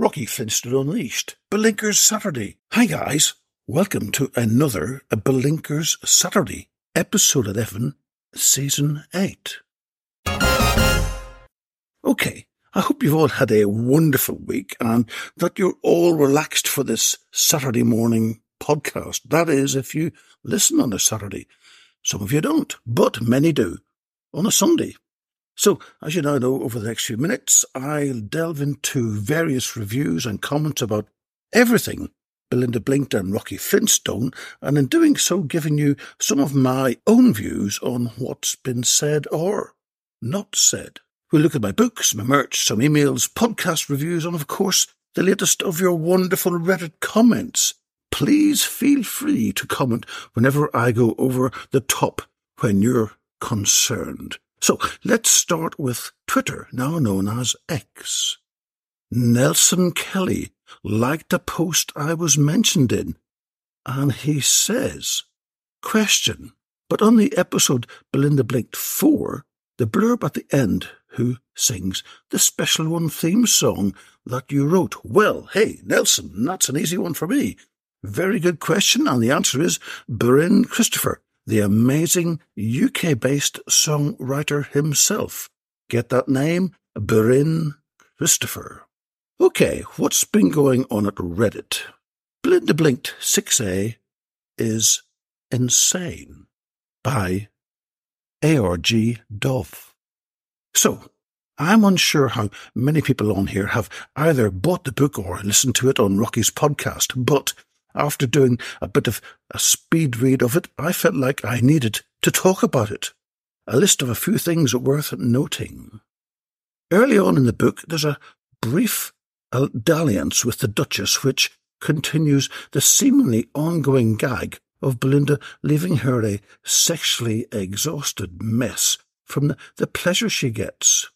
Rocky Flintstone Unleashed, Belinkers Saturday. Hi guys, welcome to another Belinkers Saturday, episode 11, season 8. Okay, I hope you've all had a wonderful week and that you're all relaxed for this Saturday morning podcast. That is, if you listen on a Saturday. Some of you don't, but many do on a Sunday. So, as you now know, over the next few minutes, I'll delve into various reviews and comments about everything Belinda Blinked and Rocky Flintstone, and in doing so, giving you some of my own views on what's been said or not said. We'll look at my books, my merch, some emails, podcast reviews, and of course, the latest of your wonderful Reddit comments. Please feel free to comment whenever I go over the top when you're concerned. So let's start with Twitter, now known as X. Nelson Kelly liked a post I was mentioned in, and he says, Question, but on the episode Belinda Blinked 4, the blurb at the end, who sings the special one theme song that you wrote? Well, hey, Nelson, that's an easy one for me. Very good question, and the answer is Bryn Christopher, the amazing UK based songwriter himself. Get that name? Bryn Christopher. Okay, what's been going on at Reddit? Belinda Blinked 6A is insane by ARG Dove. So, I'm unsure how many people on here have either bought the book or listened to it on Rocky's podcast, but after doing a bit of a speed read of it, I felt like I needed to talk about it. A list of a few things worth noting. Early on in the book, there's a brief dalliance with the Duchess, which continues the seemingly ongoing gag of Belinda leaving her a sexually exhausted mess from the, the pleasure she gets.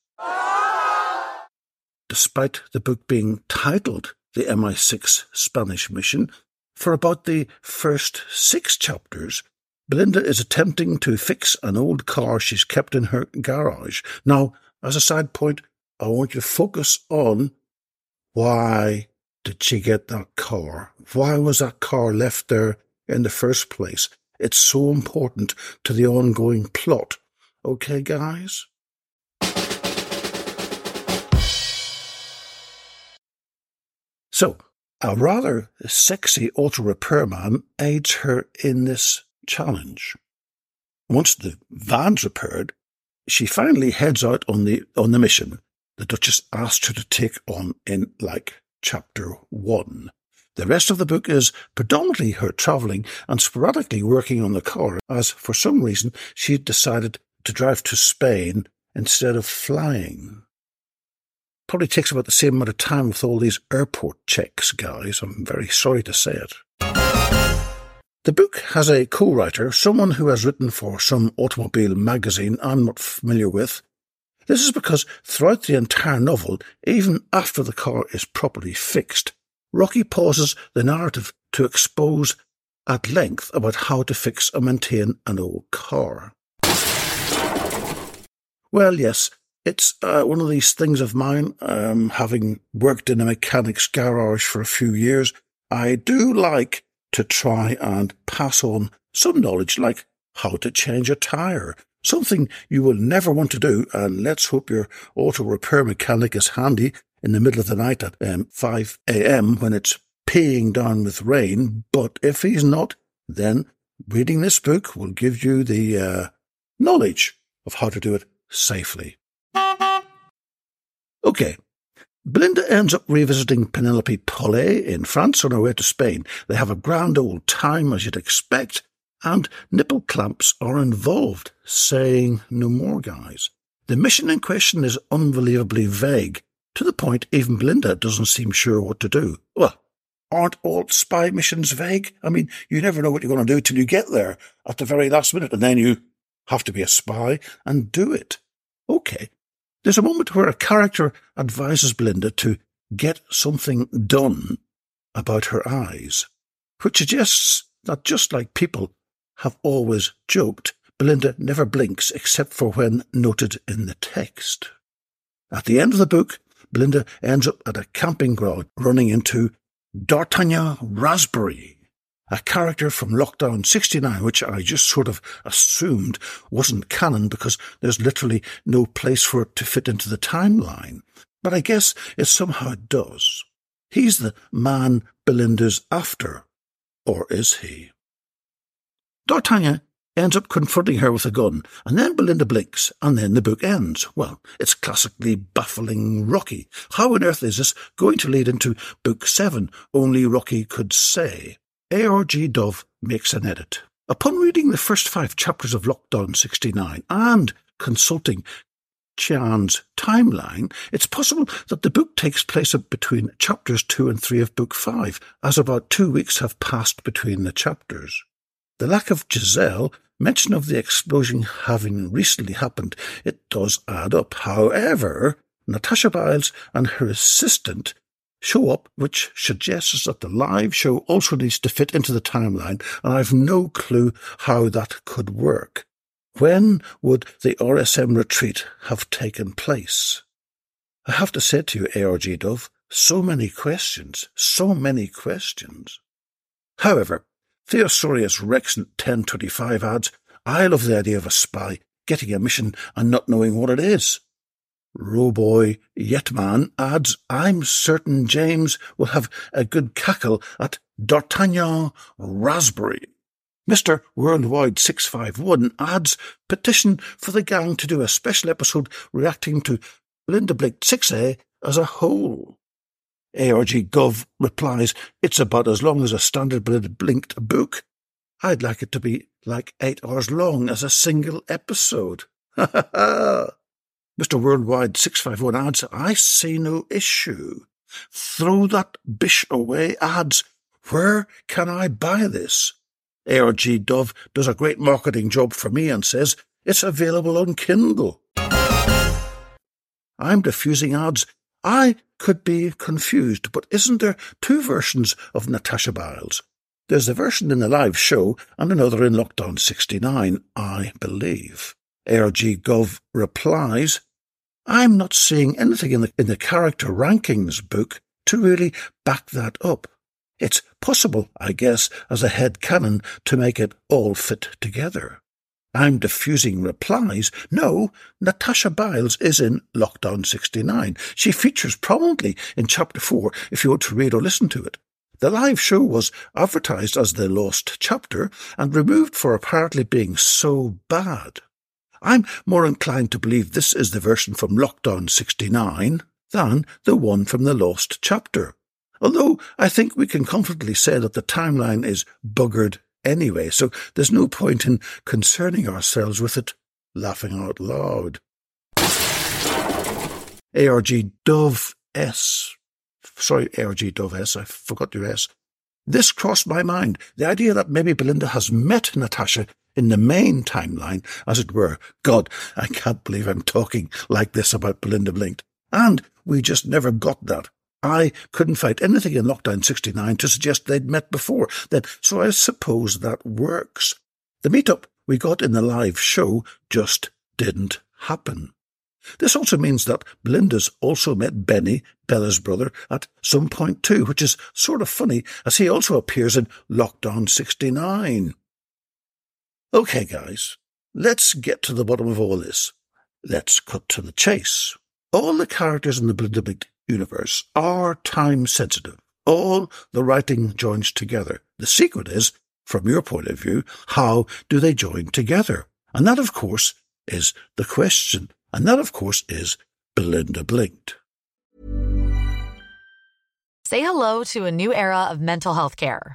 Despite the book being titled The MI6 Spanish Mission, for about the first six chapters, Belinda is attempting to fix an old car she's kept in her garage. Now, as a side point, I want you to focus on why did she get that car? Why was that car left there in the first place? It's so important to the ongoing plot. Okay, guys? So, a rather sexy auto repairman aids her in this challenge. Once the van's repaired, she finally heads out on the on the mission the Duchess asked her to take on in like chapter one. The rest of the book is predominantly her travelling and sporadically working on the car, as for some reason she decided to drive to Spain instead of flying. Probably takes about the same amount of time with all these airport checks, guys. I'm very sorry to say it. The book has a co-writer, someone who has written for some automobile magazine I'm not familiar with. This is because throughout the entire novel, even after the car is properly fixed, Rocky pauses the narrative to expose at length about how to fix and maintain an old car. Well, yes, it's uh, one of these things of mine. Um, having worked in a mechanic's garage for a few years, I do like to try and pass on some knowledge, like how to change a tyre. Something you will never want to do, and let's hope your auto repair mechanic is handy in the middle of the night at um, 5 a.m. when it's peeing down with rain. But if he's not, then reading this book will give you the uh, knowledge of how to do it safely. Okay. Belinda ends up revisiting Penelope Paulet in France on her way to Spain. They have a grand old time, as you'd expect, and nipple clamps are involved, saying no more, guys. The mission in question is unbelievably vague, to the point even Belinda doesn't seem sure what to do. Well, aren't all spy missions vague? I mean, you never know what you're going to do till you get there at the very last minute, and then you have to be a spy and do it. Okay, there's a moment where a character advises Belinda to get something done about her eyes, which suggests that just like people have always joked, Belinda never blinks except for when noted in the text. At the end of the book, Belinda ends up at a camping ground running into D'Artagnan Raspberry, a character from Lockdown 69, which I just sort of assumed wasn't canon because there's literally no place for it to fit into the timeline. But I guess it somehow does. He's the man Belinda's after. Or is he? D'Artagnan ends up confronting her with a gun, and then Belinda blinks, and then the book ends. Well, it's classically baffling Rocky. How on earth is this going to lead into book seven? Only Rocky could say. A.R.G. Dove makes an edit. Upon reading the first five chapters of Lockdown 69 and consulting Chian's timeline, it's possible that the book takes place between chapters two and three of book five, as about two weeks have passed between the chapters. The lack of Giselle, mention of the explosion having recently happened, it does add up. However, Natasha Biles and her assistant show up, which suggests that the live show also needs to fit into the timeline, and I've no clue how that could work. When would the RSM retreat have taken place? I have to say to you, ARG Dove, so many questions, so many questions. However, Theosaurus Rex 1025 adds, I love the idea of a spy getting a mission and not knowing what it is. Roboy Yetman adds, I'm certain James will have a good cackle at D'Artagnan Raspberry. Mr. Worldwide 651 adds, petition for the gang to do a special episode reacting to Linda Blake 6A as a whole. ARG Dove replies, it's about as long as a standard blinked book. I'd like it to be like eight hours long as a single episode. Ha ha ha! Mr. Worldwide 651 adds, I see no issue. Throw that bish away adds, where can I buy this? ARG Dove does a great marketing job for me and says, it's available on Kindle. I'm diffusing ads. I could be confused, but isn't there two versions of Natasha Biles? There's a version in the live show and another in Lockdown 69, I believe. ARG Dove replies, I'm not seeing anything in the, in the character rankings book to really back that up. It's possible, I guess, as a head canon to make it all fit together. I'm diffusing replies. No, Natasha Biles is in Lockdown 69. She features prominently in Chapter 4 if you want to read or listen to it. The live show was advertised as the lost chapter and removed for apparently being so bad. I'm more inclined to believe this is the version from Lockdown 69 than the one from the lost chapter. Although I think we can confidently say that the timeline is buggered anyway, so there's no point in concerning ourselves with it laughing out loud. ARG Dove S. Sorry, ARG Dove S. I forgot your S. This crossed my mind. The idea that maybe Belinda has met Natasha in the main timeline, as it were. God, I can't believe I'm talking like this about Belinda Blinked. And we just never got that. I couldn't find anything in Lockdown 69 to suggest they'd met before. Then, so I suppose that works. The meetup we got in the live show just didn't happen. This also means that Belinda's also met Benny, Bella's brother, at some point too, which is sort of funny as he also appears in Lockdown 69. Okay, guys, let's get to the bottom of all this. Let's cut to the chase. All the characters in the Belinda universe are time sensitive. All the writing joins together. The secret is, from your point of view, how do they join together? And that, of course, is the question. And that, of course, is Belinda Blinked. Say hello to a new era of mental health care.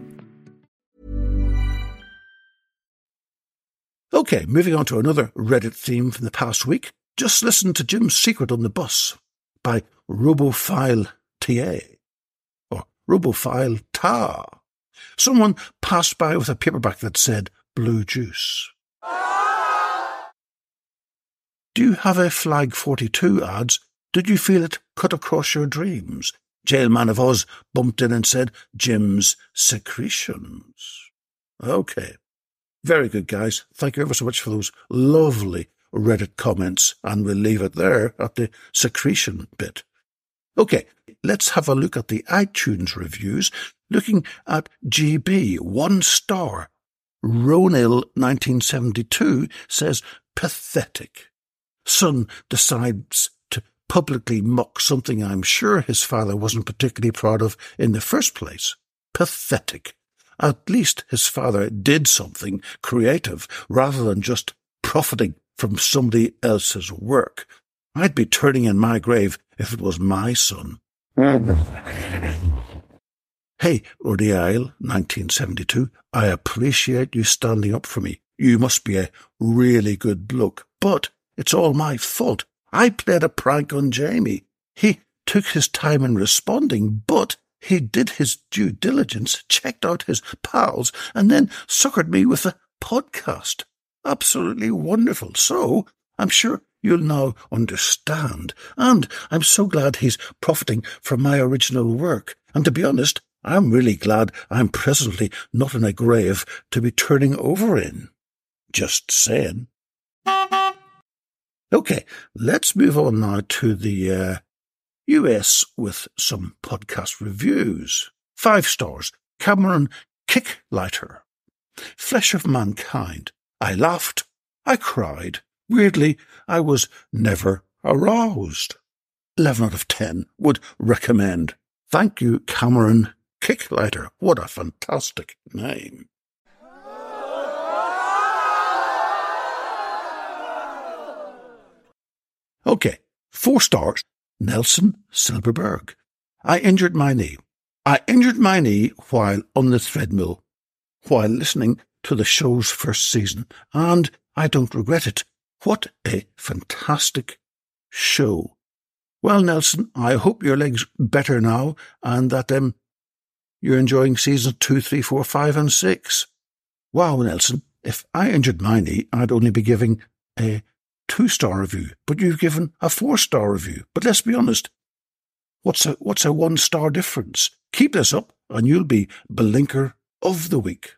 Okay, moving on to another Reddit theme from the past week. Just listen to Jim's Secret on the Bus by Robophile TA or Robophile Ta. Someone passed by with a paperback that said blue juice. Do you have a Flag 42 ads? Did you feel it cut across your dreams? Jailman of Oz bumped in and said, Jim's secretions. Okay. Very good, guys. Thank you ever so much for those lovely Reddit comments, and we'll leave it there at the secretion bit. Okay, let's have a look at the iTunes reviews, looking at GB, one star. Ronil 1972 says, pathetic. Son decides to publicly mock something I'm sure his father wasn't particularly proud of in the first place. Pathetic. At least his father did something creative rather than just profiting from somebody else's work. I'd be turning in my grave if it was my son. hey, Ruddy Isle, 1972, I appreciate you standing up for me. You must be a really good bloke, but it's all my fault. I played a prank on Jamie. He took his time in responding, but he did his due diligence, checked out his pals, and then suckered me with a podcast. Absolutely wonderful. So, I'm sure you'll now understand. And I'm so glad he's profiting from my original work. And to be honest, I'm really glad I'm presently not in a grave to be turning over in. Just saying. Okay, let's move on now to the uh, US with some podcast reviews. Five stars. Cameron Kicklighter. Flesh of Mankind. I laughed. I cried. Weirdly, I was never aroused. 11 out of 10 would recommend. Thank you, Cameron Kicklighter. What a fantastic name. Okay, four stars. Nelson Silverberg. I injured my knee. I injured my knee while on the treadmill, while listening to the show's first season, and I don't regret it. What a fantastic show. Well, Nelson, I hope your leg's better now and that um, you're enjoying seasons two, three, four, five, and six. Wow, Nelson, if I injured my knee, I'd only be giving a two star review, but you've given a four star review. But let's be honest, what's a what's a one star difference? Keep this up, and you'll be Belinker of the week.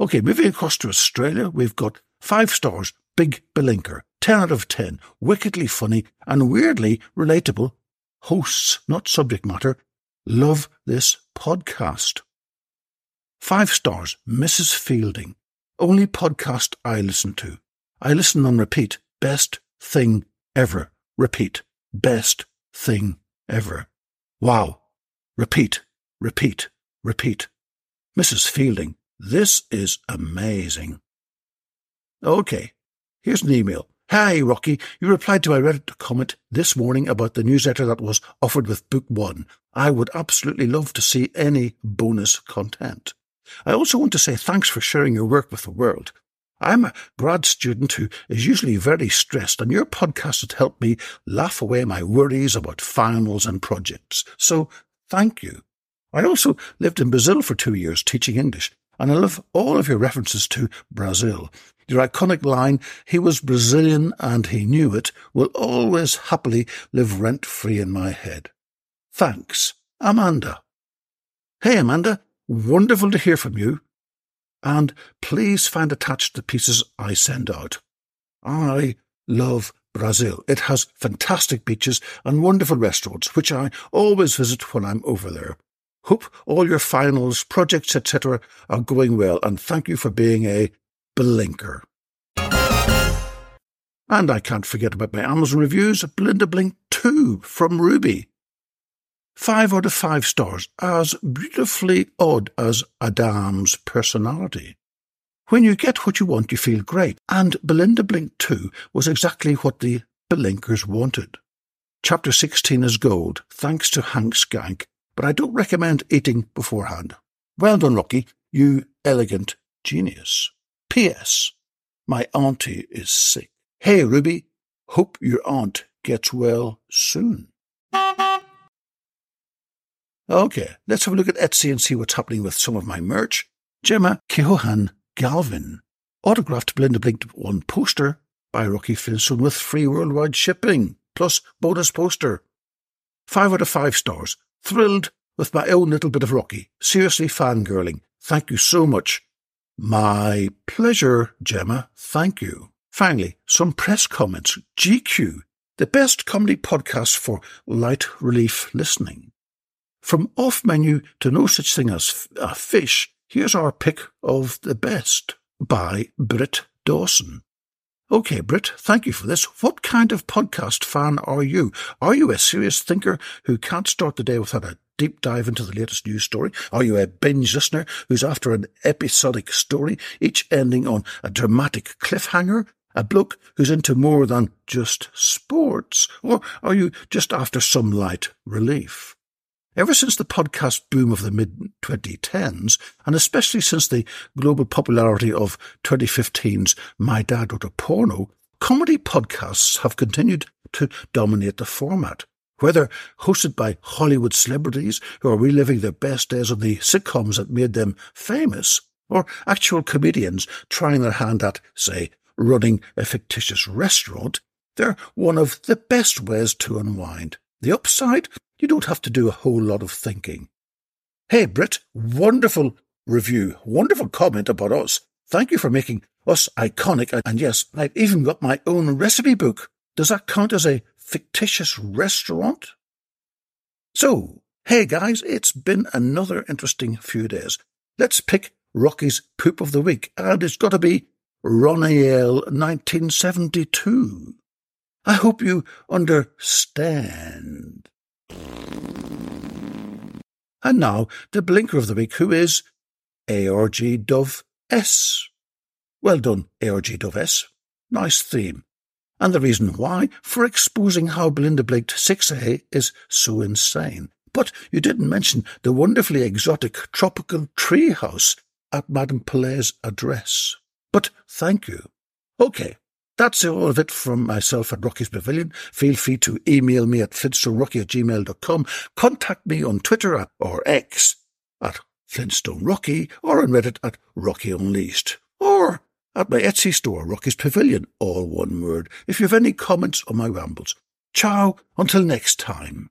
Okay, moving across to Australia, we've got five stars, Big Belinker, 10 out of 10, wickedly funny and weirdly relatable. Hosts, not subject matter, love this podcast. Five stars, Mrs. Fielding, only podcast I listen to. I listen on repeat, best thing ever. Repeat, best thing ever. Wow. Repeat, repeat, repeat. Mrs. Fielding, this is amazing. Okay, here's an email. Hi, Rocky. You replied to my Reddit comment this morning about the newsletter that was offered with Book One. I would absolutely love to see any bonus content. I also want to say thanks for sharing your work with the world. I'm a grad student who is usually very stressed, and your podcast has helped me laugh away my worries about finals and projects. So, thank you. I also lived in Brazil for two years teaching English, and I love all of your references to Brazil. Your iconic line, he was Brazilian and he knew it, will always happily live rent free in my head. Thanks, Amanda. Hey, Amanda, wonderful to hear from you. And please find attached the pieces I send out. I love Brazil. It has fantastic beaches and wonderful restaurants, which I always visit when I'm over there. Hope all your finals, projects, etc. are going well, and thank you for being a blinker. And I can't forget about my Amazon reviews, Belinda Blink 2 from Ruby. Five out of five stars, as beautifully odd as Adam's personality. When you get what you want, you feel great, and Belinda Blink 2 was exactly what the Blinkers wanted. Chapter 16 is gold, thanks to Hank Skank, but I don't recommend eating beforehand. Well done, Rocky, you elegant genius. P.S. My auntie is sick. Hey, Ruby, hope your aunt gets well soon. Okay, let's have a look at Etsy and see what's happening with some of my merch. Gemma Kehohan Galvin. Autographed Belinda Blink 1 poster by Rocky Flintstone with free worldwide shipping, plus bonus poster. Five out of five stars. Thrilled with my own little bit of Rocky. Seriously fangirling. Thank you so much. My pleasure, Gemma. Thank you. Finally, some press comments. GQ, the best comedy podcast for light relief listening. From off menu to no such thing as a fish, here's our pick of the best by Britt Dawson. Okay, Britt, thank you for this. What kind of podcast fan are you? Are you a serious thinker who can't start the day without a deep dive into the latest news story? Are you a binge listener who's after an episodic story, each ending on a dramatic cliffhanger? A bloke who's into more than just sports? Or are you just after some light relief? Ever since the podcast boom of the mid 2010s, and especially since the global popularity of 2015's My Dad Wrote a Porno, comedy podcasts have continued to dominate the format. Whether hosted by Hollywood celebrities who are reliving their best days on the sitcoms that made them famous, or actual comedians trying their hand at, say, running a fictitious restaurant, they're one of the best ways to unwind. The upside? You don't have to do a whole lot of thinking. Hey, Britt, wonderful review, wonderful comment about us. Thank you for making us iconic. And yes, I've even got my own recipe book. Does that count as a fictitious restaurant? So, hey guys, it's been another interesting few days. Let's pick Rocky's poop of the week, and it's got to be Roniel 1972. I hope you understand. And now, the blinker of the week, who is ARG Dove S. Well done, ARG Dove S. Nice theme. And the reason why, for exposing how Belinda Blinked 6A is so insane. But you didn't mention the wonderfully exotic tropical tree house at Madame Pellé's address. But thank you. Okay, that's all of it from myself at Rocky's Pavilion. Feel free to email me at flintstonerocky at gmail.com. Contact me on Twitter at, or X at Flintstone Rocky or on Reddit at Rocky Unleashed. Or at my Etsy store, Rocky's Pavilion, all one word, if you have any comments on my rambles. Ciao, until next time.